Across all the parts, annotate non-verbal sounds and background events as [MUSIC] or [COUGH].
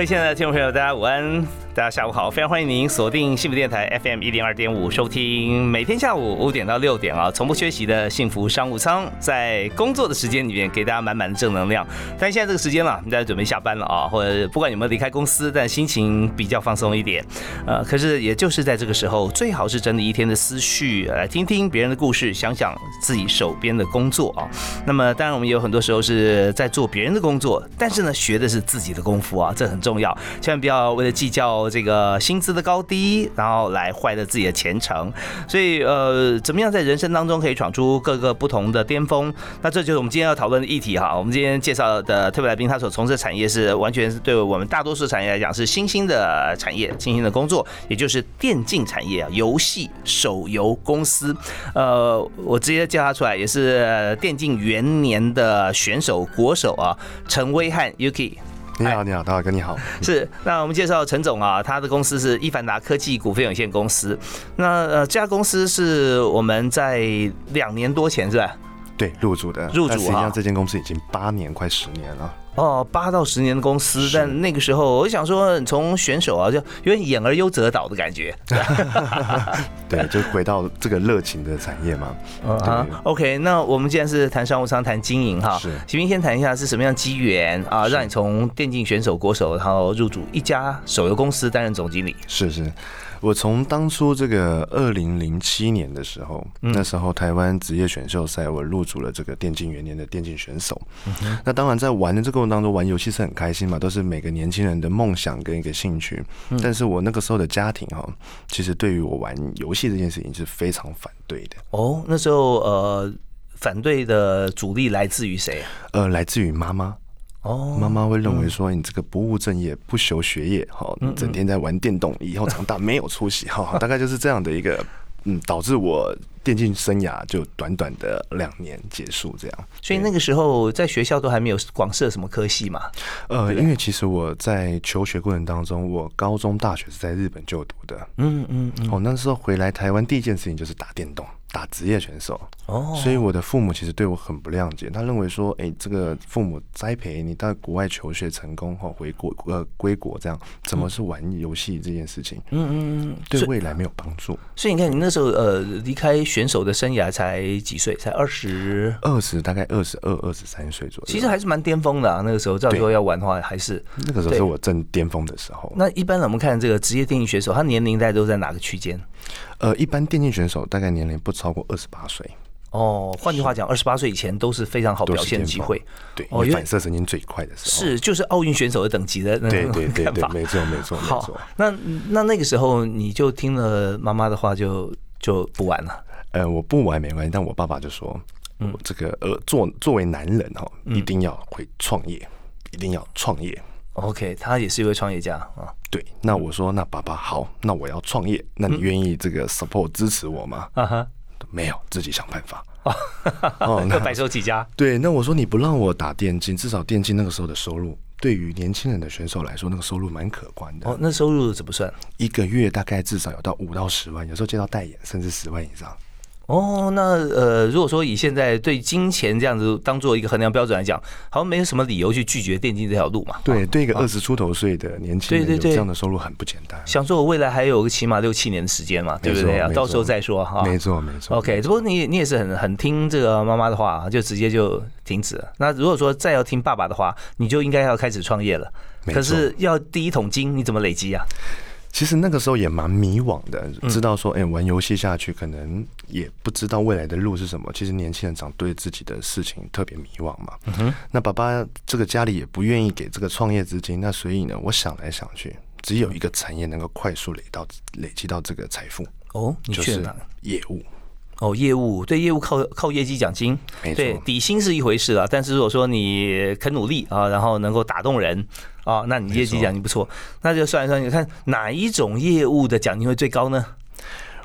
各位亲爱的听众朋友，大家午安。大家下午好，非常欢迎您锁定幸福电台 FM 一零二点五，收听每天下午五点到六点啊，从不缺席的幸福商务舱，在工作的时间里面给大家满满的正能量。但现在这个时间了，大家准备下班了啊，或者不管有没有离开公司，但心情比较放松一点。呃，可是也就是在这个时候，最好是整理一天的思绪，来听听别人的故事，想想自己手边的工作啊。那么当然，我们有很多时候是在做别人的工作，但是呢，学的是自己的功夫啊，这很重要，千万不要为了计较。这个薪资的高低，然后来坏了自己的前程，所以呃，怎么样在人生当中可以闯出各个不同的巅峰？那这就是我们今天要讨论的议题哈。我们今天介绍的特别来宾，他所从事的产业是完全对我们大多数产业来讲是新兴的产业，新兴的工作，也就是电竞产业啊，游戏手游公司。呃，我直接叫他出来，也是电竞元年的选手国手啊，陈威汉 Yuki。你好，你好，大哥，你好。[LAUGHS] 是，那我们介绍陈总啊，他的公司是伊凡达科技股份有限公司。那呃，这家公司是我们在两年多前是吧？对，入主的。入主啊。实际上，这间公司已经八年，快十年了。哦，八到十年的公司，但那个时候我想说，从选手啊，就有点演而优则导的感觉。[LAUGHS] 对，就回到这个热情的产业嘛。啊，OK，那我们既然是谈商务舱，谈经营哈，是，请您先谈一下是什么样机缘啊，让你从电竞选手国手，然后入主一家手游公司担任总经理？是是。我从当初这个二零零七年的时候，那时候台湾职业选秀赛，我入主了这个电竞元年的电竞选手。那当然在玩的这个过程当中，玩游戏是很开心嘛，都是每个年轻人的梦想跟一个兴趣。但是我那个时候的家庭哈，其实对于我玩游戏这件事情是非常反对的。哦，那时候呃，反对的主力来自于谁？呃，来自于妈妈。哦，妈妈会认为说你这个不务正业、不修学业，哈，整天在玩电动，以后长大没有出息，哈，[LAUGHS] 大概就是这样的一个，嗯，导致我电竞生涯就短短的两年结束这样。所以那个时候在学校都还没有广设什么科系嘛？呃，因为其实我在求学过程当中，我高中、大学是在日本就读的。嗯嗯嗯。哦，那时候回来台湾第一件事情就是打电动。打职业选手哦，所以我的父母其实对我很不谅解。他认为说，哎，这个父母栽培你到国外求学成功后回国呃归国这样，怎么是玩游戏这件事情？嗯嗯嗯，对未来没有帮助。所以你看，你那时候呃离开选手的生涯才几岁？才二十二十，大概二十二、二十三岁左右。其实还是蛮巅峰的啊。那个时候，照说要玩的话，还是那个时候是我正巅峰的时候。那一般我们看这个职业电竞选手，他年龄大概都在哪个区间？呃，一般电竞选手大概年龄不超过二十八岁。哦，换句话讲，二十八岁以前都是非常好表现的机会。对，哦，反射神经最快的时候。是，就是奥运选手的等级的那种 [LAUGHS] 看法。没错，没错，没错。那那那个时候你就听了妈妈的话，就就不玩了。呃，我不玩没关系，但我爸爸就说，嗯，这个呃，作作为男人哈，一定要会创业，一定要创业。OK，他也是一位创业家啊。对，那我说，那爸爸好，那我要创业，那你愿意这个 support 支持我吗？啊哈，没有，自己想办法。[LAUGHS] 哦，那白手起家。对，那我说你不让我打电竞，至少电竞那个时候的收入，对于年轻人的选手来说，那个收入蛮可观的。哦，那收入怎么算？一个月大概至少有到五到十万，有时候接到代言，甚至十万以上。哦，那呃，如果说以现在对金钱这样子当做一个衡量标准来讲，好像没有什么理由去拒绝电竞这条路嘛？对，对一个二十出头岁的年轻人，对对对，这样的收入很不简单。想说我未来还有个起码六七年的时间嘛，对不对啊？到时候再说哈。没错没错。OK，不过你你也是很很听这个妈妈的话，就直接就停止了。那如果说再要听爸爸的话，你就应该要开始创业了。可是要第一桶金，你怎么累积啊？其实那个时候也蛮迷惘的，知道说，哎，玩游戏下去可能也不知道未来的路是什么。其实年轻人长对自己的事情特别迷惘嘛。那爸爸这个家里也不愿意给这个创业资金，那所以呢，我想来想去，只有一个产业能够快速累到累积到这个财富哦，就是业务。哦，业务对业务靠靠业绩奖金，对底薪是一回事啊。但是如果说你肯努力啊，然后能够打动人啊，那你业绩奖金不错，那就算一算，你看哪一种业务的奖金会最高呢？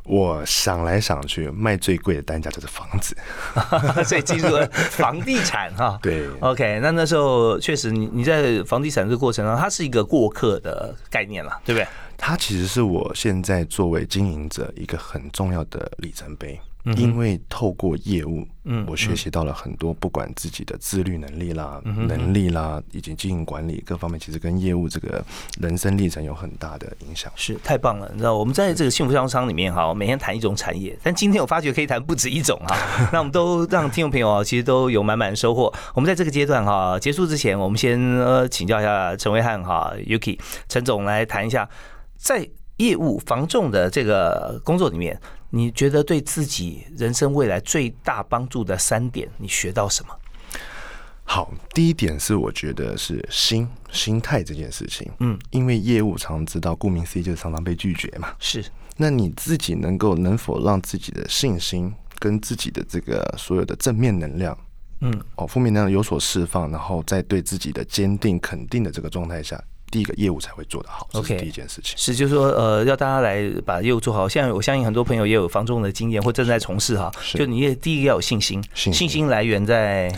我想来想去，卖最贵的单价就是房子，[LAUGHS] 所以进入了 [LAUGHS] 房地产哈。对，OK，那那时候确实，你你在房地产这个过程中，它是一个过客的概念了，对不对？它其实是我现在作为经营者一个很重要的里程碑。因为透过业务，嗯，我学习到了很多，不管自己的自律能力啦、能力啦，以及经营管理各方面，其实跟业务这个人生历程有很大的影响。是太棒了，你知道我们在这个幸福商商里面哈，每天谈一种产业，但今天我发觉可以谈不止一种哈。[LAUGHS] 那我们都让听众朋友啊其实都有满满的收获。我们在这个阶段哈结束之前，我们先呃请教一下陈维汉哈，Yuki 陈总来谈一下，在业务防重的这个工作里面。你觉得对自己人生未来最大帮助的三点，你学到什么？好，第一点是我觉得是心心态这件事情。嗯，因为业务常知道，顾名思义就是常常被拒绝嘛。是，那你自己能够能否让自己的信心跟自己的这个所有的正面能量，嗯，哦，负面能量有所释放，然后在对自己的坚定肯定的这个状态下。第一个业务才会做得好，OK，第一件事情是，就是说，呃，要大家来把业务做好。现在我相信很多朋友也有房仲的经验，或正在从事哈。就你也第一个要有信心，信心来源在，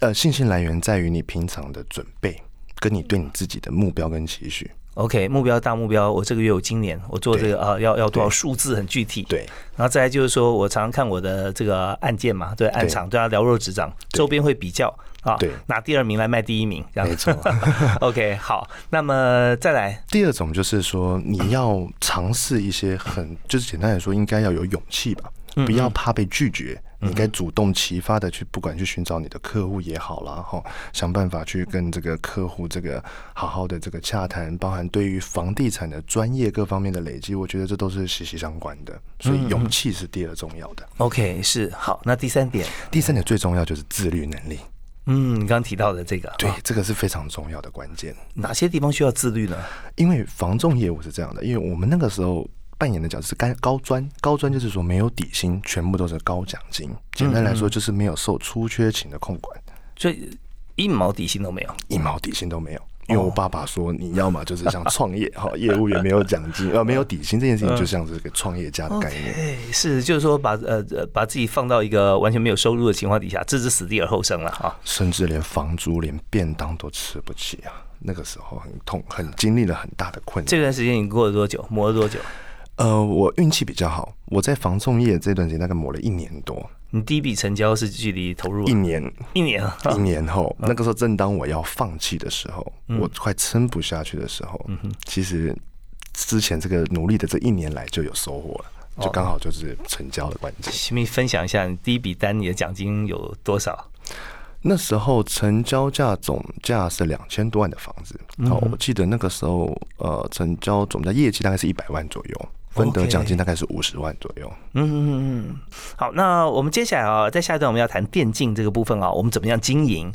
呃，信心来源在于你平常的准备，跟你对你自己的目标跟期许。OK，目标大目标，我这个月有今年我做这个啊，要要多少数字很具体。对，然后再来就是说我常常看我的这个案件嘛，对案场对他了若指掌，周边会比较。啊，对，拿第二名来卖第一名，没错。[LAUGHS] OK，好，那么再来第二种就是说，你要尝试一些很，就是简单来说，应该要有勇气吧，不要怕被拒绝，你应该主动启发的去，不管去寻找你的客户也好啦，哈，想办法去跟这个客户这个好好的这个洽谈，包含对于房地产的专业各方面的累积，我觉得这都是息息相关的，所以勇气是第二重要的。OK，是好，那第三点，第三点最重要就是自律能力。嗯，你刚刚提到的这个，对，这个是非常重要的关键。哪些地方需要自律呢？因为防重业务是这样的，因为我们那个时候扮演的角色是高高专，高专就是说没有底薪，全部都是高奖金。简单来说，就是没有受出缺勤的控管，所以一毛底薪都没有，一毛底薪都没有。因为我爸爸说，你要么就是像创业哈，业务员没有奖金，呃，[LAUGHS] 没有底薪这件事情，就像是个创业家的概念。是，就是说把呃把自己放到一个完全没有收入的情况底下，置之死地而后生了哈。甚至连房租、连便当都吃不起啊！那个时候很痛，很经历了很大的困难。这段时间你过了多久？磨了多久？呃，我运气比较好，我在防重业这段时间大概磨了一年多。你第一笔成交是距离投入一年，一年，[LAUGHS] 一年后，那个时候正当我要放弃的时候，我快撑不下去的时候，其实之前这个努力的这一年来就有收获了，就刚好就是成交的关键。请你分享一下你第一笔单你的奖金有多少？那时候成交价总价是两千多万的房子，好，我记得那个时候呃，成交总价业绩大概是一百万左右。分得奖金大概是五十万左右。嗯嗯嗯，好，那我们接下来啊，在下一段我们要谈电竞这个部分啊，我们怎么样经营？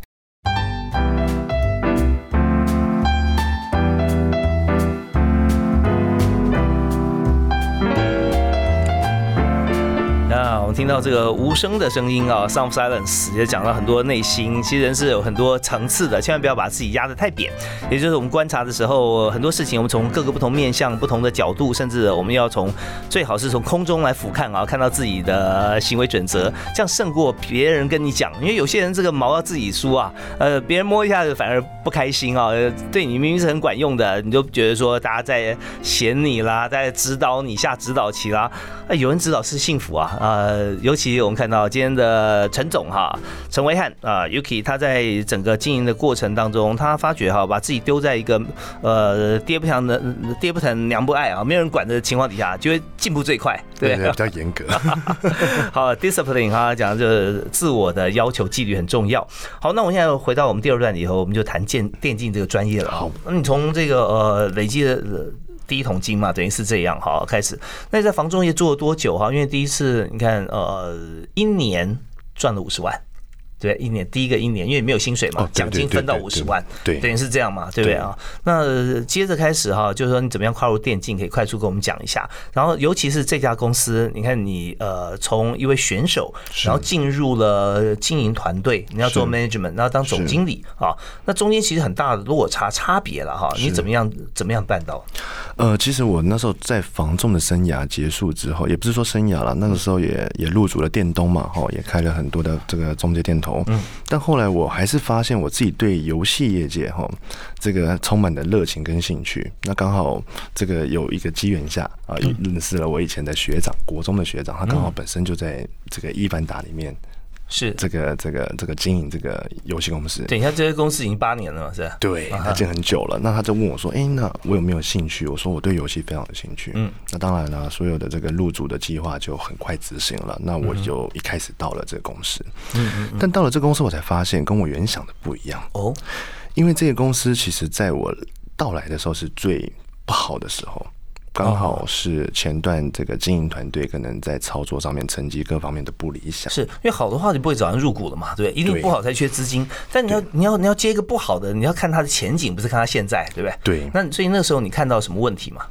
啊我们听到这个无声的声音啊，sound silence，也讲了很多内心。其实人是有很多层次的，千万不要把自己压得太扁。也就是我们观察的时候，很多事情我们从各个不同面向、不同的角度，甚至我们要从最好是从空中来俯瞰啊，看到自己的行为准则，这样胜过别人跟你讲。因为有些人这个毛要自己梳啊，呃，别人摸一下子反而不开心啊。对你明明是很管用的，你就觉得说大家在嫌你啦，在指导你下指导棋啦。啊，有人指导是幸福啊，呃。呃，尤其我们看到今天的陈总哈，陈维汉啊，Yuki，他在整个经营的过程当中，他发觉哈，把自己丢在一个呃爹不疼的爹不疼娘不爱啊，没有人管的情况底下，就会进步最快，对，比较严格。[LAUGHS] 好，discipline 哈，讲的就是自我的要求纪律很重要。好，那我现在回到我们第二段以后，我们就谈电电竞这个专业了。好，那你从这个呃累积的。第一桶金嘛，等于是这样哈，开始。那你在房中介做了多久哈？因为第一次你看，呃，一年赚了五十万，对，一年第一个一年，因为没有薪水嘛，奖金分到五十万，对，等于是这样嘛，对不对啊？那接着开始哈，就是说你怎么样跨入电竞，可以快速跟我们讲一下。然后尤其是这家公司，你看你呃，从一位选手，然后进入了经营团队，你要做 management，然后当总经理啊，那中间其实很大的落差差别了哈。你怎么样怎么样办到？呃，其实我那时候在防重的生涯结束之后，也不是说生涯了，那个时候也也入主了电东嘛，哈，也开了很多的这个中介电头，嗯，但后来我还是发现我自己对游戏业界哈这个充满的热情跟兴趣。那刚好这个有一个机缘下啊，认识了我以前的学长，国中的学长，他刚好本身就在这个一凡达里面。是这个这个这个经营这个游戏公司，等一下，这些公司已经八年了嘛？是对，他经很久了。那他就问我说：“哎，那我有没有兴趣？”我说：“我对游戏非常有兴趣。”嗯，那当然了，所有的这个入主的计划就很快执行了。那我就一开始到了这个公司。嗯嗯。但到了这个公司，我才发现跟我原想的不一样哦。因为这个公司其实在我到来的时候是最不好的时候。刚好是前段这个经营团队可能在操作上面成绩各方面的不理想，是因为好的话你不会早上入股了嘛？对，一定不好才缺资金。但你要你要你要接一个不好的，你要看它的前景，不是看它现在，对不对？对。那所以那时候你看到什么问题吗？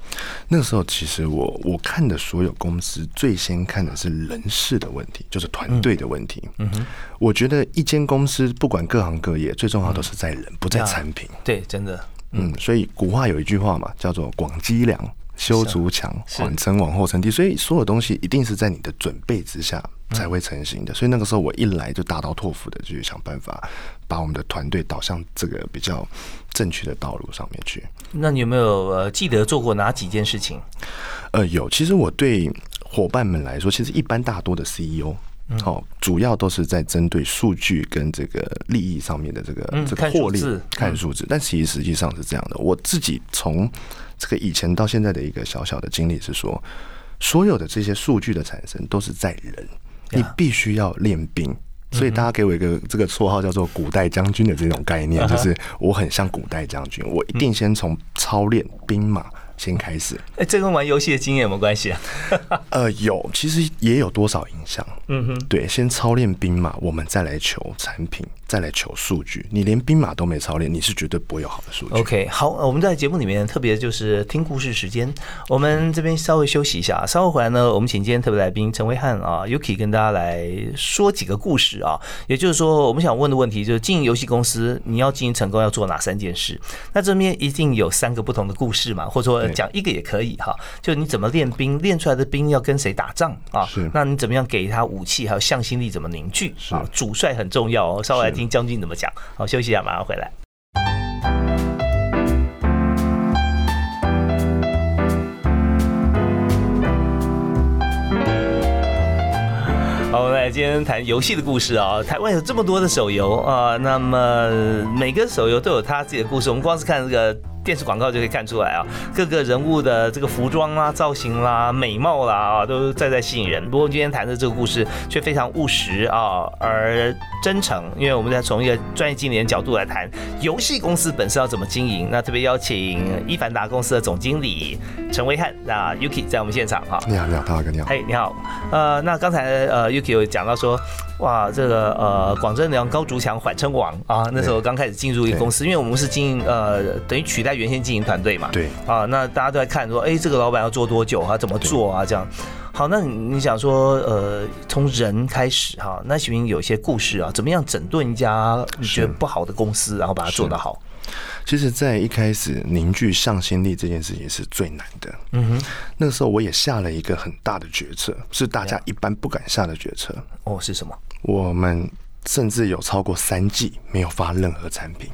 那个时候其实我我看的所有公司最先看的是人事的问题，就是团队的问题。嗯哼。我觉得一间公司不管各行各业，最重要都是在人，不在产品。对，真的。嗯，所以古话有一句话嘛，叫做广积粮。修足墙，缓称往后成地，所以所有东西一定是在你的准备之下才会成型的。所以那个时候我一来就大刀阔斧的去想办法，把我们的团队导向这个比较正确的道路上面去。那你有没有呃记得做过哪几件事情？呃，有。其实我对伙伴们来说，其实一般大多的 CEO。哦，主要都是在针对数据跟这个利益上面的这个这个获利看数字，但其实实际上是这样的。我自己从这个以前到现在的一个小小的经历是说，所有的这些数据的产生都是在人，你必须要练兵。所以大家给我一个这个绰号叫做“古代将军”的这种概念，就是我很像古代将军，我一定先从操练兵马。先开始，哎，这跟玩游戏的经验有没有关系啊？[LAUGHS] 呃，有，其实也有多少影响。嗯哼，对，先操练兵马，我们再来求产品。再来求数据，你连兵马都没操练，你是绝对不会有好的数据。OK，好，我们在节目里面特别就是听故事时间，我们这边稍微休息一下，稍后回来呢，我们请今天特别来宾陈维汉啊，Yuki 跟大家来说几个故事啊。也就是说，我们想问的问题就是，经营游戏公司，你要经营成功要做哪三件事？那这边一定有三个不同的故事嘛，或者说讲一个也可以哈。就你怎么练兵，练出来的兵要跟谁打仗啊？是，那你怎么样给他武器，还有向心力怎么凝聚啊？主帅很重要哦，稍微来。听将军怎么讲？好，休息一下，马上回来。好，我们来今天谈游戏的故事啊。台湾有这么多的手游啊，那么每个手游都有它自己的故事。我们光是看这个。电视广告就可以看出来啊，各个人物的这个服装啦、造型啦、美貌啦啊，都在在吸引人。不过今天谈的这个故事却非常务实啊，而真诚，因为我们在从一个专业经理人角度来谈游戏公司本身要怎么经营。那特别邀请伊凡达公司的总经理陈威汉，那 Yuki 在我们现场哈。你好，你好，大哥你好。嘿，你好。呃，那刚才呃 Yuki 有讲到说。哇，这个呃，广州良高竹强缓称王啊，那时候刚开始进入一个公司，因为我们是经营呃，等于取代原先经营团队嘛。对。啊，那大家都在看说，哎，这个老板要做多久啊？怎么做啊？这样。好，那你想说，呃，从人开始哈，那是不是有一些故事啊，怎么样整顿一家你觉得不好的公司，然后把它做得好？其实，在一开始凝聚向心力这件事情是最难的。嗯哼，那个时候我也下了一个很大的决策，是大家一般不敢下的决策。哦，是什么？我们甚至有超过三季没有发任何产品。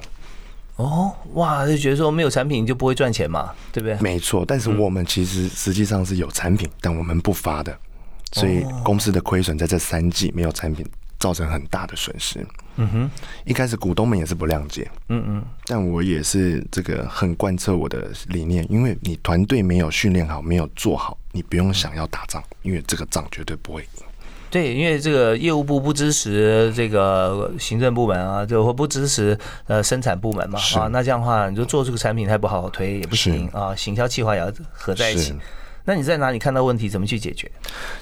哦，哇，就觉得说没有产品就不会赚钱嘛，对不对？没错，但是我们其实实际上是有产品，但我们不发的，所以公司的亏损在这三季没有产品。造成很大的损失。嗯哼，一开始股东们也是不谅解。嗯嗯，但我也是这个很贯彻我的理念，因为你团队没有训练好，没有做好，你不用想要打仗，因为这个仗绝对不会赢。对，因为这个业务部不支持这个行政部门啊，就或不支持呃生产部门嘛啊，那这样的话，你就做这个产品，它不好好推也不行啊，行销计划也要合在一起。那你在哪里看到问题？怎么去解决？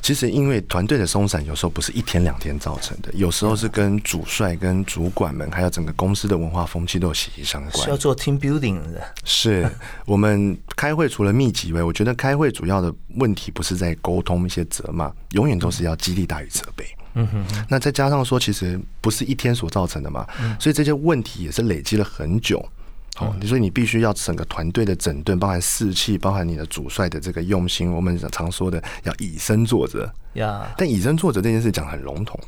其实因为团队的松散，有时候不是一天两天造成的，有时候是跟主帅、跟主管们，还有整个公司的文化风气都有息息相关。是要做 team building 的。是我们开会除了密集以外，我觉得开会主要的问题不是在沟通一些责骂，永远都是要激励大于责备。嗯哼，那再加上说，其实不是一天所造成的嘛，所以这些问题也是累积了很久。好，所以你必须要整个团队的整顿，包含士气，包含你的主帅的这个用心。我们常说的要以身作则呀，但以身作则这件事讲很笼统，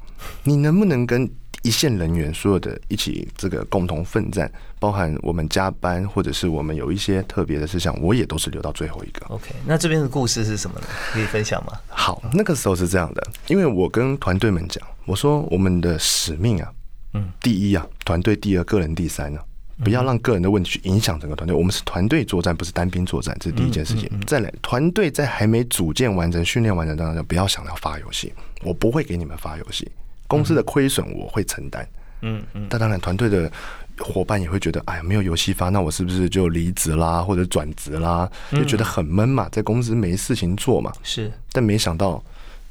你能不能跟一线人员所有的一起这个共同奋战，包含我们加班，或者是我们有一些特别的事项，我也都是留到最后一个。OK，那这边的故事是什么呢？可以分享吗？好，那个时候是这样的，因为我跟团队们讲，我说我们的使命啊，嗯，第一啊，团队第二，个人第三呢。不要让个人的问题去影响整个团队。我们是团队作战，不是单兵作战，这是第一件事情。再来，团队在还没组建完成、训练完成当中，不要想要发游戏。我不会给你们发游戏，公司的亏损我会承担。嗯嗯。但当然，团队的伙伴也会觉得，哎呀，没有游戏发，那我是不是就离职啦，或者转职啦？就觉得很闷嘛，在公司没事情做嘛。是。但没想到，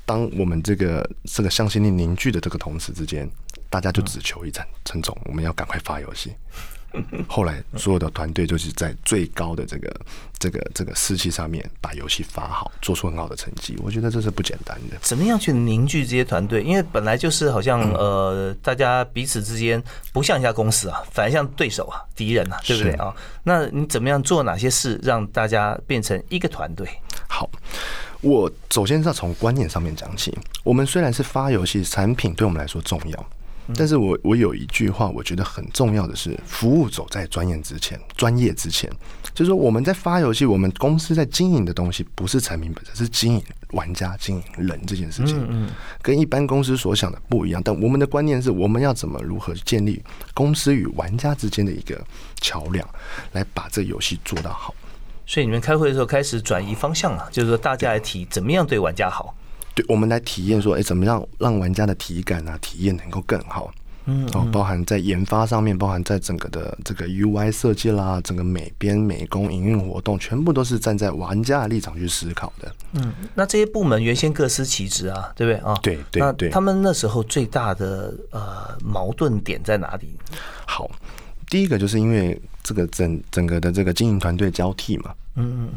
当我们这个这个向心力凝聚的这个同时之间，大家就只求一战，陈总，我们要赶快发游戏。[LAUGHS] 后来，所有的团队就是在最高的这个、这个、这个士气上面，把游戏发好，做出很好的成绩。我觉得这是不简单的。怎么样去凝聚这些团队？因为本来就是好像呃，大家彼此之间不像一家公司啊，反而像对手啊、敌人啊，对不对啊？那你怎么样做哪些事，让大家变成一个团队？好，我首先是要从观念上面讲起。我们虽然是发游戏产品，对我们来说重要。但是我我有一句话，我觉得很重要的是，服务走在专业之前，专业之前，就是说我们在发游戏，我们公司在经营的东西不是产品本身，是经营玩家、经营人这件事情，嗯嗯，跟一般公司所想的不一样。但我们的观念是，我们要怎么如何建立公司与玩家之间的一个桥梁，来把这游戏做到好。所以你们开会的时候开始转移方向了，就是说大家来提怎么样对玩家好。对，我们来体验说，哎，怎么样让玩家的体感啊、体验能够更好？嗯，哦，包含在研发上面，包含在整个的这个 UI 设计啦，整个美编、美工、营运活动，全部都是站在玩家的立场去思考的。嗯，那这些部门原先各司其职啊，对不对啊？对对对。他们那时候最大的呃矛盾点在哪里？好，第一个就是因为这个整整个的这个经营团队交替嘛。嗯。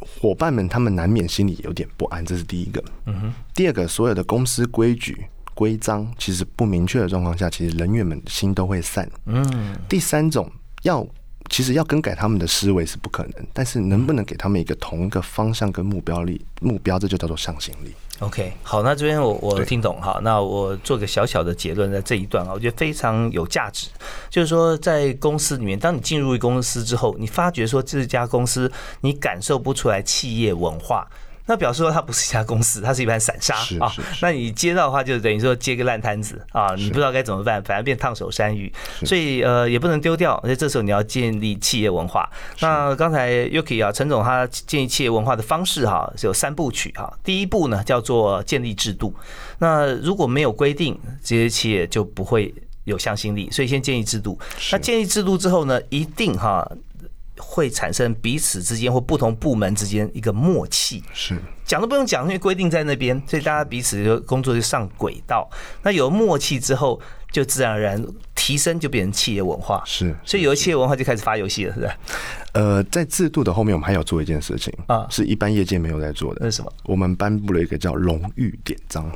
伙伴们，他们难免心里有点不安，这是第一个。嗯哼。第二个，所有的公司规矩规章其实不明确的状况下，其实人员们心都会散。嗯。第三种，要其实要更改他们的思维是不可能，但是能不能给他们一个同一个方向跟目标力目标，这就叫做向心力。OK，好，那这边我我听懂哈，那我做个小小的结论，在这一段啊，我觉得非常有价值。就是说，在公司里面，当你进入公司之后，你发觉说这家公司你感受不出来企业文化。那表示说它不是一家公司，它是一盘散沙啊。那你接到的话，就等于说接个烂摊子啊，你不知道该怎么办，反而变烫手山芋。所以呃，也不能丢掉，而且这时候你要建立企业文化。那刚才 Yuki 啊，陈总他建立企业文化的方式哈，是有三部曲哈。第一步呢叫做建立制度。那如果没有规定，这些企业就不会有向心力。所以先建立制度。那建立制度之后呢，一定哈。会产生彼此之间或不同部门之间一个默契，是讲都不用讲，因为规定在那边，所以大家彼此就工作就上轨道。那有默契之后，就自然而然提升，就变成企业文化。是，所以有了企业文化，就开始发游戏了，是吧？呃，在制度的后面，我们还要做一件事情啊，是一般业界没有在做的。那是什么？我们颁布了一个叫荣誉典章。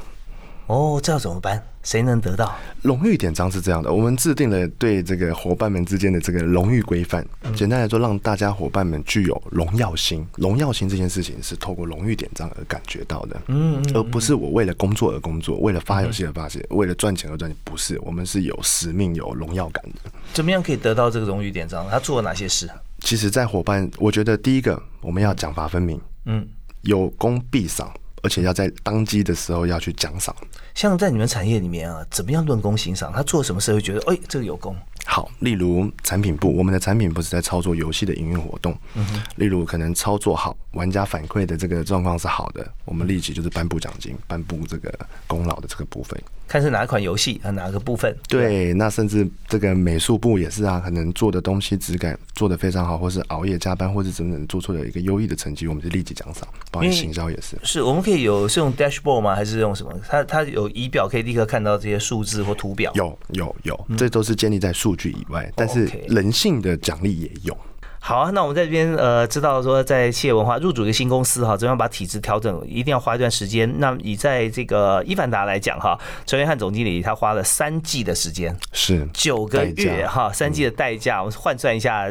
哦，这要怎么办？谁能得到荣誉典章？是这样的，我们制定了对这个伙伴们之间的这个荣誉规范。简单来说，让大家伙伴们具有荣耀心。荣耀心这件事情是透过荣誉典章而感觉到的，嗯，而不是我为了工作而工作，为了发游戏而发泄，为了赚钱而赚钱。不是，我们是有使命、有荣耀感的。怎么样可以得到这个荣誉典章？他做了哪些事？其实，在伙伴，我觉得第一个，我们要奖罚分明，嗯，有功必赏。而且要在当机的时候要去奖赏。像在你们产业里面啊，怎么样论功行赏？他做什么事会觉得，哎，这个有功？好，例如产品部，我们的产品部是在操作游戏的营运活动。嗯例如可能操作好，玩家反馈的这个状况是好的，我们立即就是颁布奖金，颁布这个功劳的这个部分。看是哪一款游戏啊，哪个部分？对，那甚至这个美术部也是啊，可能做的东西质感做的非常好，或是熬夜加班，或是怎么做出了一个优异的成绩，我们就立即奖赏。包括行销也是。是我们可以有是用 dashboard 吗？还是用什么？它它有仪表可以立刻看到这些数字或图表？有有有，这都是建立在数据以外，但是人性的奖励也有。好啊，那我们在这边呃，知道说在企业文化入主一个新公司哈，怎样把体制调整，一定要花一段时间。那以在这个伊凡达来讲哈，陈约翰总经理他花了三季的时间，是九个月哈，三季的代价，我们换算一下，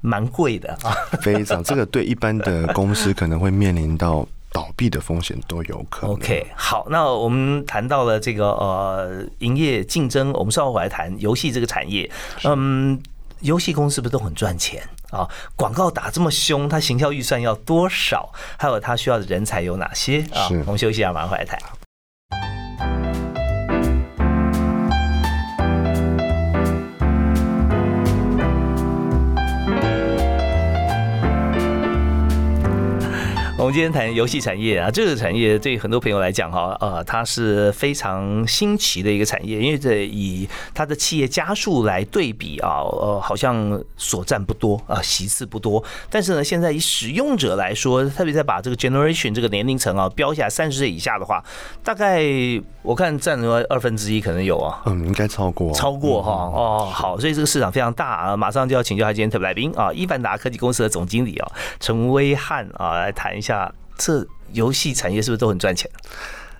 蛮贵的啊。[LAUGHS] 非常，这个对一般的公司可能会面临到倒闭的风险都有可能。OK，好，那我们谈到了这个呃营业竞争，我们稍后回来谈游戏这个产业。嗯，游戏公司不是都很赚钱？啊，广告打这么凶，他行销预算要多少？还有他需要的人才有哪些？啊，我们休息一下，马上回来谈。我们今天谈游戏产业啊，这个产业对很多朋友来讲哈，呃，它是非常新奇的一个产业，因为这以它的企业家数来对比啊，呃，好像所占不多啊，席次不多。但是呢，现在以使用者来说，特别在把这个 generation 这个年龄层啊标下三十岁以下的话，大概我看占了二分之一，可能有啊，嗯，应该超过，超过哈，哦，好，所以这个市场非常大啊，马上就要请教他今天特别来宾啊，伊凡达科技公司的总经理啊，陈威汉啊，来谈一下。下这游戏产业是不是都很赚钱？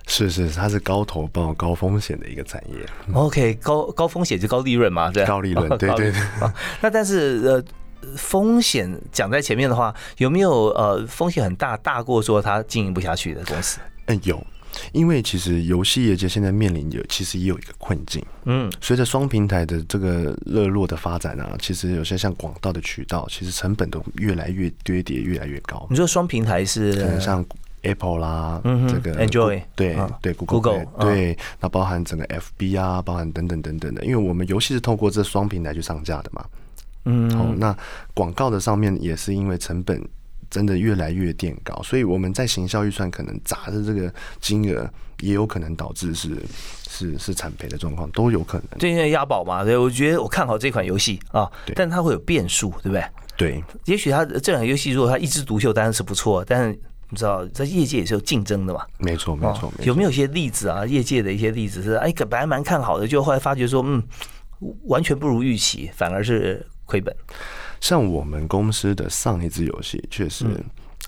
是是，它是高投报、高风险的一个产业。OK，高高风险就高利润嘛，对 [LAUGHS] 高利润，对对对。那但是呃，风险讲在前面的话，有没有呃风险很大，大过说它经营不下去的公司？嗯，有。因为其实游戏业界现在面临有，其实也有一个困境。嗯，随着双平台的这个热络的发展啊，其实有些像广告的渠道，其实成本都越来越堆叠，越来越高。你说双平台是可能像 Apple 啦，这个 Enjoy，对对，Google，对，那包含整个 FB 啊，包含等等等等的，因为我们游戏是透过这双平台去上架的嘛。嗯，好，那广告的上面也是因为成本。真的越来越垫高，所以我们在行销预算可能砸的这个金额，也有可能导致是是是产赔的状况，都有可能。对，因为押宝嘛，对，我觉得我看好这款游戏啊，但它会有变数，对不对？对，也许它这款游戏如果它一枝独秀，当然是不错，但是你知道，在业界也是有竞争的嘛。没错，没错。有没有一些例子啊？业界的一些例子是，哎，本来蛮看好的，就后来发觉说，嗯，完全不如预期，反而是亏本。像我们公司的上一支游戏，确实，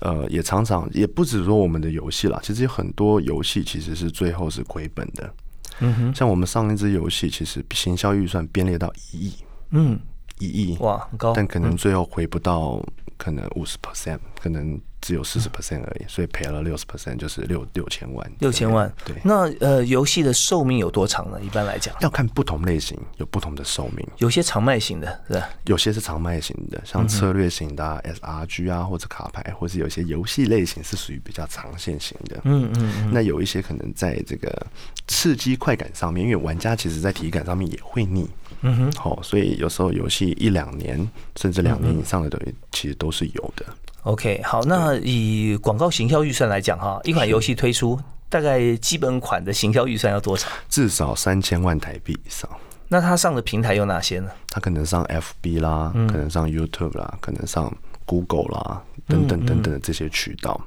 呃，也常常也不止说我们的游戏啦，其实有很多游戏其实是最后是亏本的。嗯哼，像我们上一支游戏，其实行销预算编列到一亿，嗯，一亿。哇，很高，但可能最后回不到，可能五十 percent，可能。只有四十 percent 而已，所以赔了六十 percent，就是六六千万。六千万，对。那呃，游戏的寿命有多长呢？一般来讲，要看不同类型，有不同的寿命。有些长卖型的，是吧？有些是长卖型的，像策略型的 SRG 啊，或者卡牌，或者有些游戏类型是属于比较长线型的。嗯嗯。那有一些可能在这个刺激快感上面，因为玩家其实在体感上面也会腻。嗯哼。好，所以有时候游戏一两年甚至两年以上的，等于其实都是有的。OK，好，那以广告行销预算来讲哈，一款游戏推出大概基本款的行销预算要多少？至少三千万台币以上。那它上的平台有哪些呢？它可能上 FB 啦，可能上 YouTube 啦，可能上 Google 啦，等等等等的这些渠道。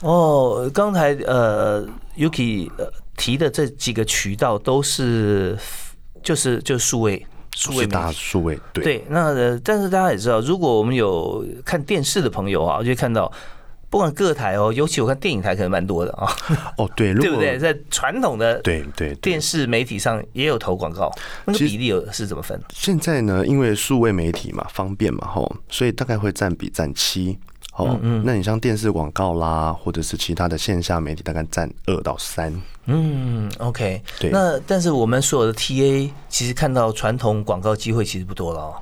哦，刚才呃 Yuki 提的这几个渠道都是就是就数位。数位大数位对对，那但是大家也知道，如果我们有看电视的朋友啊，我就会看到，不管各台哦，尤其我看电影台可能蛮多的啊。[LAUGHS] 哦，对，对不对？在传统的对对电视媒体上也有投广告，那个比例有是怎么分？现在呢，因为数位媒体嘛，方便嘛，吼，所以大概会占比占七。哦，嗯，那你像电视广告啦，或者是其他的线下媒体，大概占二到三。嗯，OK，对。那但是我们所有的 TA 其实看到传统广告机会其实不多了哦。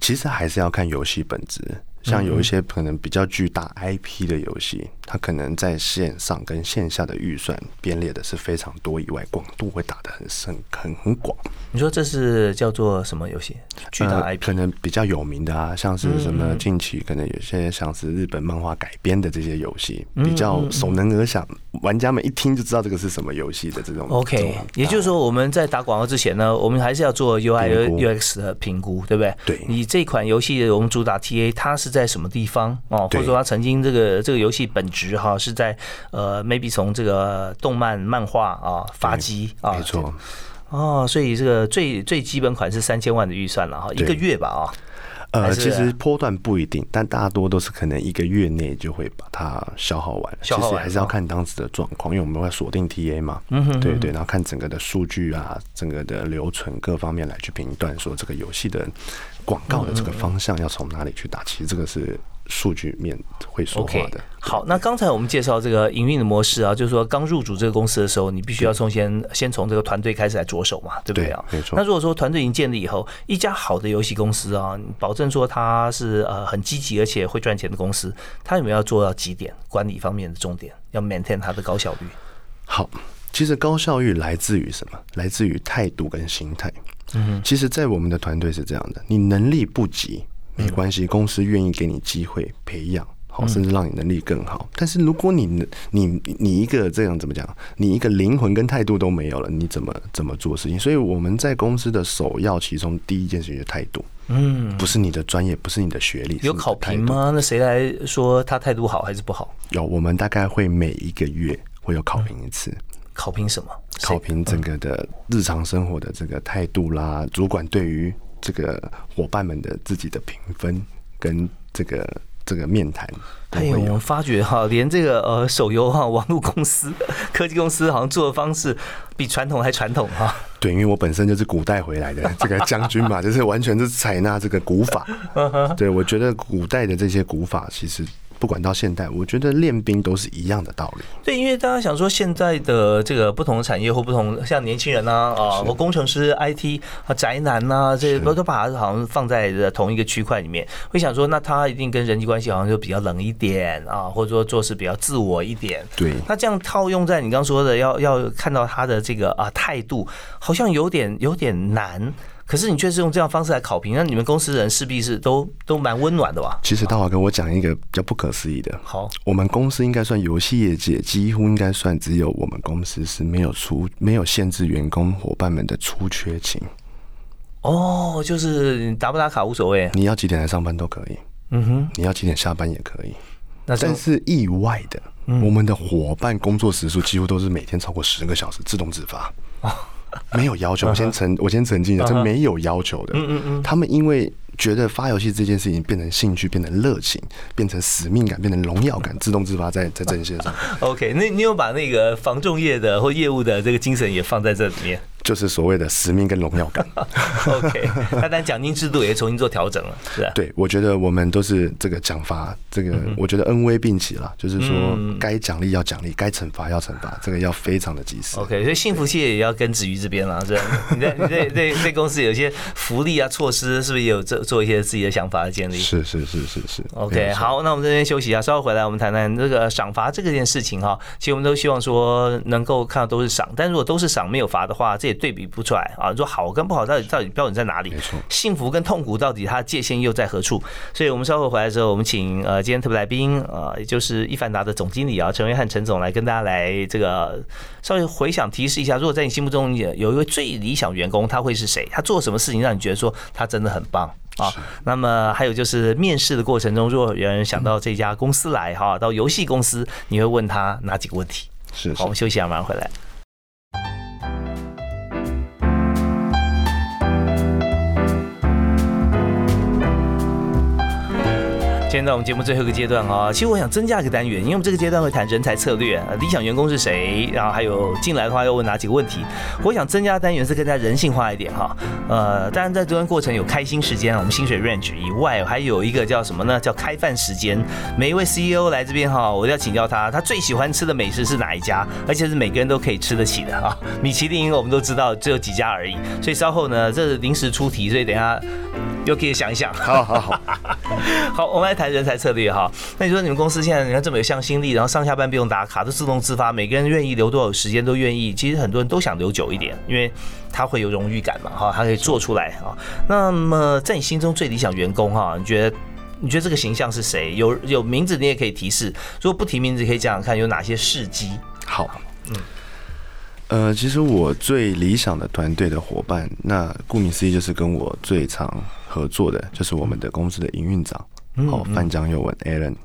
其实还是要看游戏本质，像有一些可能比较巨大 IP 的游戏，它可能在线上跟线下的预算编列的是非常多以外，广度会打得很深、很很广。你说这是叫做什么游戏？巨大 IP 可能比较有名的啊，像是什么近期可能有些像是日本漫画改编的这些游戏，比较熟能而响，玩家们一听就知道这个是什么游戏的这种。OK，也就是说我们在打广告之前呢，我们还是要做 UI UX 的评估，对不对？对。你这款游戏我们主打 TA，它是在什么地方哦？或者说它曾经这个这个游戏本质哈是在呃 maybe 从这个动漫漫画啊发迹啊？没错。哦，所以这个最最基本款是三千万的预算了哈，一个月吧啊。呃，其实波段不一定，但大多都是可能一个月内就会把它消耗完。消耗完还是要看当时的状况，因为我们会锁定 TA 嘛。嗯哼。对对，然后看整个的数据啊，整个的留存各方面来去评断，说这个游戏的广告的这个方向要从哪里去打。其实这个是。数据面会说话的。好，那刚才我们介绍这个营运的模式啊，就是说刚入主这个公司的时候，你必须要从先先从这个团队开始来着手嘛，对不对啊？没错。那如果说团队已经建立以后，一家好的游戏公司啊，保证说它是呃很积极而且会赚钱的公司，它有没有要做到几点管理方面的重点，要 maintain 它的高效率？好，其实高效率来自于什么？来自于态度跟心态。嗯，其实，在我们的团队是这样的，你能力不及。没关系，公司愿意给你机会培养，好，甚至让你能力更好。但是如果你你你一个这样怎么讲？你一个灵魂跟态度都没有了，你怎么怎么做事情？所以我们在公司的首要其中第一件事情是态度，嗯，不是你的专业，不是你的学历，有考评吗？那谁来说他态度好还是不好？有，我们大概会每一个月会有考评一次。考评什么？考评整个的日常生活的这个态度啦，主管对于。这个伙伴们的自己的评分跟这个这个面谈，哎呦，我们发觉哈，连这个呃手游哈网络公司、科技公司好像做的方式比传统还传统哈。对，因为我本身就是古代回来的 [LAUGHS] 这个将军嘛，就是完全是采纳这个古法。对，我觉得古代的这些古法其实。不管到现代，我觉得练兵都是一样的道理。对，因为大家想说，现在的这个不同的产业或不同，像年轻人呐啊，或工程师、IT 啊、宅男呐，这些都都把它好像放在同一个区块里面。会想说，那他一定跟人际关系好像就比较冷一点啊，或者说做事比较自我一点。对，那这样套用在你刚说的，要要看到他的这个啊态度，好像有点有点难。可是你却是用这样方式来考评，那你们公司人势必是都都蛮温暖的吧？其实大华哥，我讲一个比较不可思议的。好，我们公司应该算游戏业界，几乎应该算只有我们公司是没有出没有限制员工伙伴们的出缺勤。哦，就是打不打卡无所谓，你要几点来上班都可以。嗯哼，你要几点下班也可以。那但是意外的，我们的伙伴工作时数几乎都是每天超过十个小时，自动自发。没有要求，[LAUGHS] 我先澄我先澄清的，这没有要求的。嗯嗯嗯，他们因为觉得发游戏这件事情变成兴趣，变成热情，变成使命感，变成荣耀感，自动自发在在这些上。[LAUGHS] OK，那你有把那个防重业的或业务的这个精神也放在这里面？就是所谓的使命跟荣耀感。[LAUGHS] OK，那但奖金制度也重新做调整了，是吧？[LAUGHS] 对，我觉得我们都是这个奖罚，这个我觉得恩威并起了，就是说该奖励要奖励，该惩罚要惩罚，这个要非常的及时。OK，所以幸福系也要跟子瑜这边了，是 [LAUGHS] 吧？你在你在在在公司有一些福利啊措施，是不是也有做做一些自己的想法的建立？是是是是是。OK，好，那我们这边休息一下，稍后回来我们谈谈这个赏罚这个件事情哈。其实我们都希望说能够看到都是赏，但如果都是赏没有罚的话，这也对比不出来。啊，你说好跟不好到底到底标准在哪里？没错，幸福跟痛苦到底它的界限又在何处？所以我们稍后回来之后，我们请呃今天特别来宾啊，也就是易凡达的总经理啊陈维汉陈总来跟大家来这个稍微回想提示一下，如果在你心目中有一位最理想员工，他会是谁？他做什么事情让你觉得说他真的很棒啊？那么还有就是面试的过程中，如果有人想到这家公司来哈，到游戏公司，你会问他哪几个问题？是，好，我们休息一下，马上回来。现在我们节目最后一个阶段哈，其实我想增加一个单元，因为我们这个阶段会谈人才策略，理想员工是谁，然后还有进来的话要问哪几个问题。我想增加单元是更加人性化一点哈，呃，当然在这段过程有开心时间，我们薪水 range 以外，还有一个叫什么呢？叫开饭时间。每一位 CEO 来这边哈，我要请教他，他最喜欢吃的美食是哪一家，而且是每个人都可以吃得起的啊。米其林我们都知道只有几家而已，所以稍后呢，这是临时出题，所以等下。又可以想一想。好好好，[LAUGHS] 好，我们来谈人才策略哈。那你说你们公司现在你看这么有向心力，然后上下班不用打卡，都自动自发，每个人愿意留多少时间都愿意。其实很多人都想留久一点，因为他会有荣誉感嘛哈，他可以做出来啊。那么在你心中最理想员工哈，你觉得你觉得这个形象是谁？有有名字你也可以提示，如果不提名字可以讲讲看有哪些事迹。好，嗯。呃，其实我最理想的团队的伙伴，那顾名思义就是跟我最常合作的，就是我们的公司的营运长，好，范江佑文 Alan。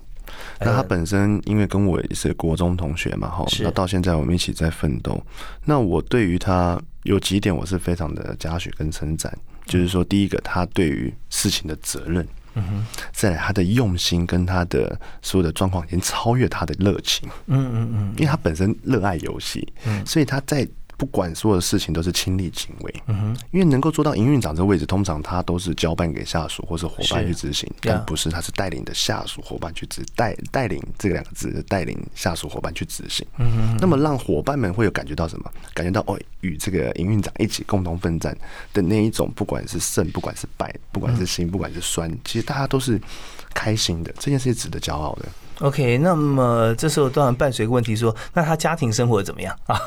那他本身因为跟我也是国中同学嘛，哈，那到现在我们一起在奋斗。那我对于他有几点我是非常的嘉许跟称赞，就是说第一个，他对于事情的责任。嗯哼，再来他的用心跟他的所有的状况已经超越他的热情。嗯嗯嗯，因为他本身热爱游戏，嗯，所以他在。不管所有的事情都是亲力亲为，嗯哼，因为能够做到营运长这个位置，通常他都是交办给下属或是伙伴去执行，但不是他是带领的下属伙伴去执带带领这两个字，带领下属伙伴去执行，嗯哼，那么让伙伴们会有感觉到什么？感觉到哦，与这个营运长一起共同奋战的那一种，不管是胜，不管是败，不管是辛，不管是酸，其实大家都是开心的，这件事情值得骄傲的。OK，那么这时候当然伴随一个问题说，那他家庭生活怎么样？啊？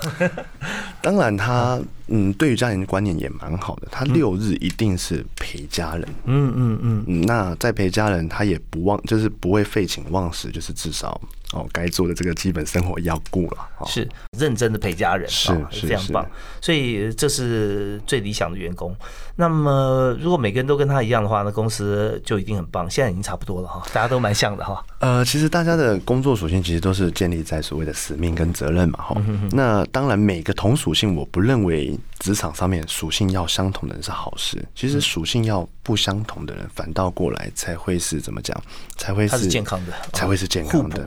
当然，他嗯，对于家庭的观念也蛮好的。他六日一定是陪家人，嗯嗯嗯。那在陪家人，他也不忘，就是不会废寝忘食，就是至少哦，该做的这个基本生活要顾了。是认真的陪家人，是是这样棒。所以这是最理想的员工。那么如果每个人都跟他一样的话，那公司就一定很棒。现在已经差不多了哈，大家都蛮像的哈。呃，其实大家的工作属性其实都是建立在所谓的使命跟责任嘛哈。那当然每个同属。属性我不认为职场上面属性要相同的人是好事，其实属性要不相同的人反倒过来才会是怎么讲？才会是健康的，才会是健康的。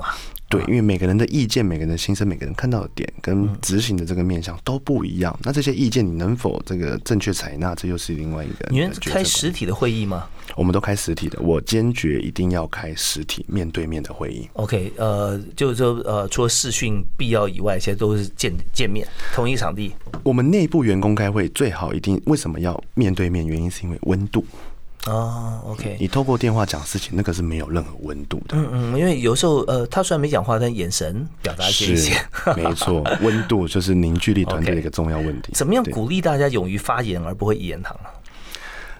对，因为每个人的意见、每个人的心声、每个人看到的点跟执行的这个面向都不一样。那这些意见你能否这个正确采纳？这又是另外一个。你们开实体的会议吗？我们都开实体的，我坚决一定要开实体面对面的会议。OK，呃，就是说，呃，除了视讯必要以外，现在都是见见面，同一场地。我们内部员工开会最好一定为什么要面对面？原因是因为温度。哦，OK，你透过电话讲事情，那个是没有任何温度的。嗯嗯，因为有时候，呃，他虽然没讲话，但眼神表达一些，[LAUGHS] 没错，温度就是凝聚力团队的一个重要问题。怎么样鼓励大家勇于发言，而不会一言堂啊？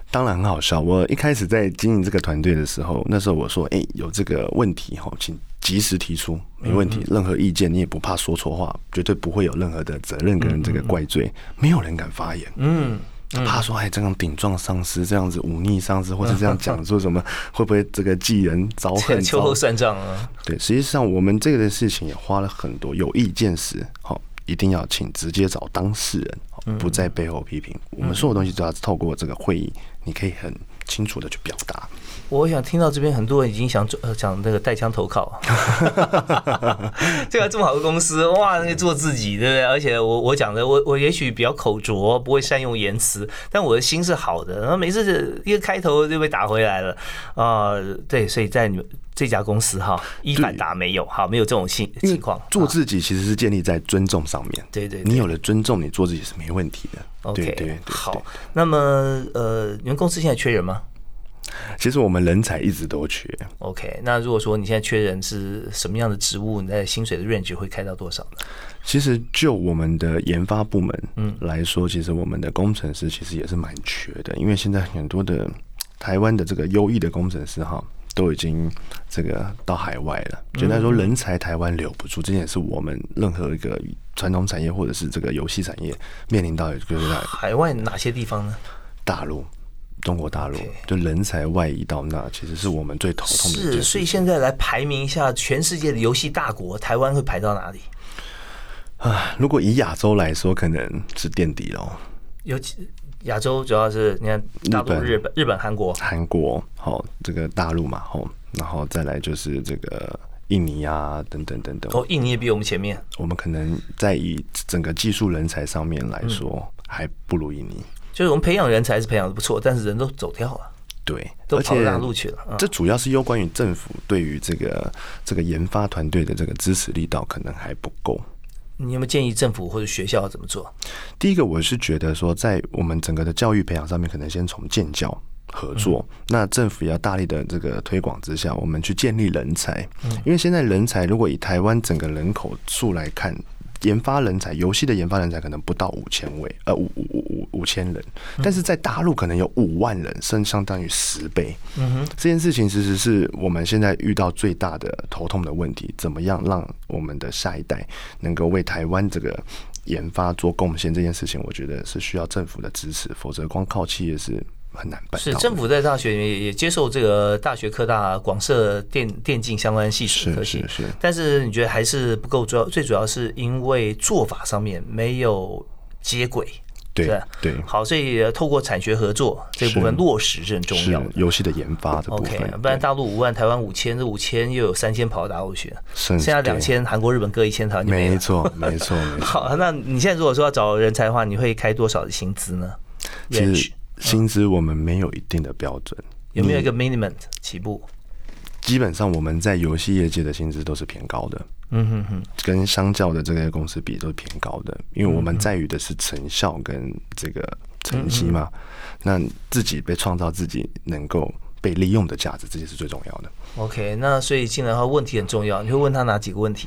当然很好笑。我一开始在经营这个团队的时候，那时候我说：“哎，有这个问题哈，请及时提出，没问题。任何意见你也不怕说错话，绝对不会有任何的责任跟这个怪罪，没有人敢发言。嗯，怕说哎，这样顶撞上司，这样子忤逆上司，或者这样讲说什么，[LAUGHS] 会不会这个记人遭恨？秋后算账啊？对，实际上我们这个的事情也花了很多有意见时，好，一定要请直接找当事人，不在背后批评。我们所有东西都要透过这个会议。你可以很清楚的去表达。我想听到这边很多人已经想做，呃，想那个带枪投靠。[LAUGHS] 这个这么好的公司，哇，那做自己，对不对？而且我我讲的，我我也许比较口拙，不会善用言辞，但我的心是好的。然后每次一个开头就被打回来了啊，对，所以在你们这家公司哈，一反打没有，哈，没有这种情情况。做自己其实是建立在尊重上面。对对，你有了尊重，你做自己是没问题的。OK，对对好。那么，呃，你们公司现在缺人吗？其实我们人才一直都缺。OK，那如果说你现在缺人是什么样的职务？你在薪水的 range 会开到多少呢？其实就我们的研发部门嗯来说，其实我们的工程师其实也是蛮缺的，因为现在很多的台湾的这个优异的工程师哈。都已经这个到海外了，简单说，人才台湾留不住，这也是我们任何一个传统产业或者是这个游戏产业面临到的就是。海外哪些地方呢？大陆，中国大陆，就人才外移到那，其实是我们最头痛的。是，所以现在来排名一下全世界的游戏大国，台湾会排到哪里？啊，如果以亚洲来说，可能是垫底喽。尤其。亚洲主要是你看，大陆、日本、日本、韩国、韩国，好，这个大陆嘛，好，然后再来就是这个印尼啊，等等等等。哦，印尼也比我们前面。我们可能在以整个技术人才上面来说，还不如印尼。就是我们培养人才是培养的不错，但是人都走掉了。对，都跑大陆去了。这主要是攸关于政府对于这个这个研发团队的这个支持力道可能还不够。你有没有建议政府或者学校要怎么做？第一个，我是觉得说，在我们整个的教育培养上面，可能先从建教合作。那政府也要大力的这个推广之下，我们去建立人才。因为现在人才如果以台湾整个人口数来看。研发人才，游戏的研发人才可能不到五千位，呃，五五五五五千人，但是在大陆可能有五万人，甚至相当于十倍。嗯哼，这件事情其实是我们现在遇到最大的头痛的问题，怎么样让我们的下一代能够为台湾这个研发做贡献？这件事情，我觉得是需要政府的支持，否则光靠企业是。很难办。是政府在大学里面也接受这个大学科大广设电电竞相关系数科系，是是。但是你觉得还是不够，主要最主要是因为做法上面没有接轨，对对。好，所以透过产学合作这部分落实是很重要。游戏的研发的部分，不然大陆五万，台湾五千，这五千又有三千跑到大陆去，剩下两千，韩国、日本各一千，台湾没错没错。[LAUGHS] 好，那你现在如果说要找人才的话，你会开多少的薪资呢？其实。薪资我们没有一定的标准，有没有一个 minimum 起步？基本上我们在游戏业界的薪资都是偏高的，嗯哼哼，跟相较的这些公司比都是偏高的，因为我们在于的是成效跟这个成绩嘛，那自己被创造，自己能够被利用的价值，这些是最重要的。OK，那所以进来的话，问题很重要，你会问他哪几个问题？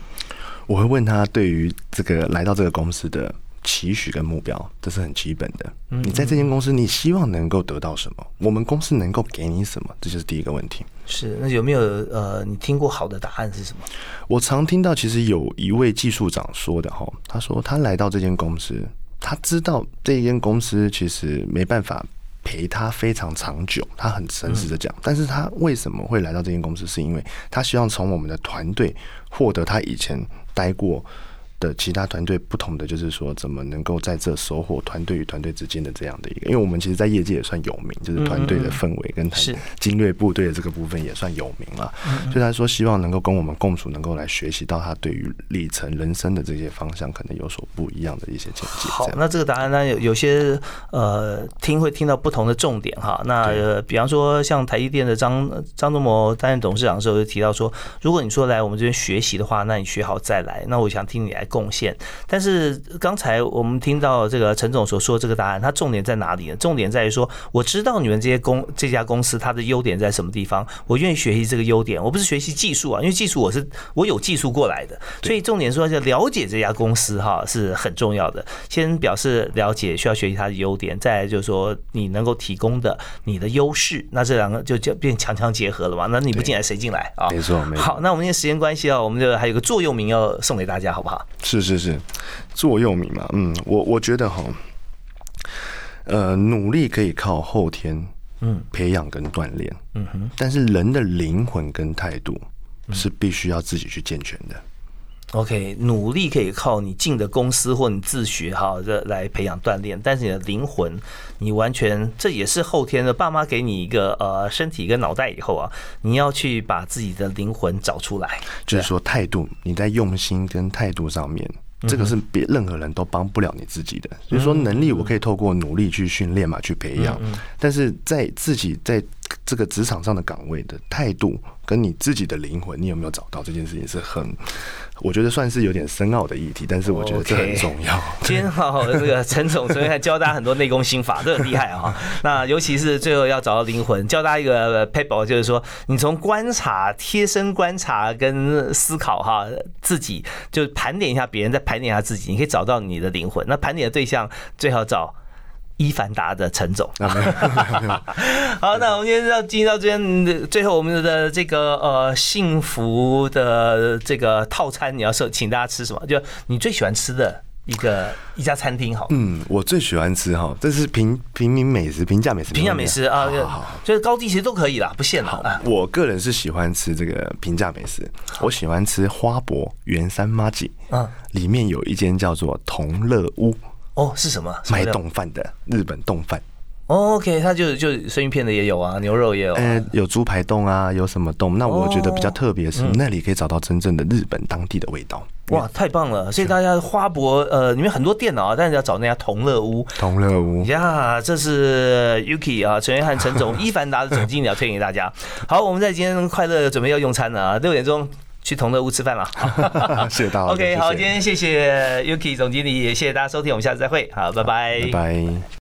我会问他对于这个来到这个公司的。期许跟目标，这是很基本的。你在这间公司，你希望能够得到什么？我们公司能够给你什么？这就是第一个问题。是，那有没有呃，你听过好的答案是什么？我常听到，其实有一位技术长说的哈，他说他来到这间公司，他知道这间公司其实没办法陪他非常长久，他很诚实的讲。但是他为什么会来到这间公司？是因为他希望从我们的团队获得他以前待过。的其他团队不同的就是说，怎么能够在这收获团队与团队之间的这样的一个，因为我们其实，在业界也算有名，就是团队的氛围跟精锐部队的这个部分也算有名了。所以他说，希望能够跟我们共处，能够来学习到他对于历程人生的这些方向，可能有所不一样的一些见解。好，那这个答案呢，有有些呃听会听到不同的重点哈。那呃，比方说像台积电的张张忠谋担任董事长的时候就提到说，如果你说来我们这边学习的话，那你学好再来。那我想听你来。贡献，但是刚才我们听到这个陈总所说这个答案，它重点在哪里呢？重点在于说，我知道你们这些公这家公司它的优点在什么地方，我愿意学习这个优点。我不是学习技术啊，因为技术我是我有技术过来的，所以重点说就了解这家公司哈是很重要的。先表示了解，需要学习它的优点，再就是说你能够提供的你的优势，那这两个就就变强强结合了嘛？那你不进来谁进来啊？没错，没错。好，那我们因为时间关系啊，我们就还有个座右铭要送给大家，好不好？是是是，座右铭嘛，嗯，我我觉得哈，呃，努力可以靠后天，嗯，培养跟锻炼，嗯哼，但是人的灵魂跟态度是必须要自己去健全的。OK，努力可以靠你进的公司或你自学哈，这来培养锻炼，但是你的灵魂，你完全这也是后天的，爸妈给你一个呃身体跟脑袋以后啊，你要去把自己的灵魂找出来，就是说态度，你在用心跟态度上面。这个是别任何人都帮不了你自己的，就是说能力我可以透过努力去训练嘛，去培养，但是在自己在这个职场上的岗位的态度跟你自己的灵魂，你有没有找到这件事情是很。我觉得算是有点深奥的议题，但是我觉得这很重要。今 [LAUGHS] [LAUGHS] 天好，这个陈总昨天还教大家很多内功心法，都很厉害啊。[LAUGHS] 那尤其是最后要找到灵魂，教大家一个 paper，就是说你从观察、贴身观察跟思考哈，自己就盘点一下别人，再盘点一下自己，你可以找到你的灵魂。那盘点的对象最好找。伊凡达的陈总，[LAUGHS] 好，那我们今天要进到这边，最后我们的这个呃幸福的这个套餐，你要说请大家吃什么？就你最喜欢吃的一个一家餐厅，好，嗯，我最喜欢吃哈，这是平平民美食，平价美食，平价美食。啊，就是高低其实都可以啦，不限好。我个人是喜欢吃这个平价美食，我喜欢吃花博圆山妈吉，嗯，里面有一间叫做同乐屋。哦，是什么卖冻饭的日本冻饭？OK，它就就生鱼片的也有啊，牛肉也有，呃，有猪排冻啊，有什么冻？那我觉得比较特别是那里可以找到真正的日本当地的味道。哇，太棒了！所以大家花博呃里面很多店啊，但是要找那家同乐屋。同乐屋呀，这是 Yuki 啊，陈约翰陈总，[LAUGHS] 伊凡达的总经理要推荐给大家。好，我们在今天快乐准备要用餐了啊，六点钟。去同乐屋吃饭 [LAUGHS] 了，谢谢大家。OK，好，今天谢谢 Yuki 总经理，也谢谢大家收听，我们下次再会，好，拜拜，拜拜。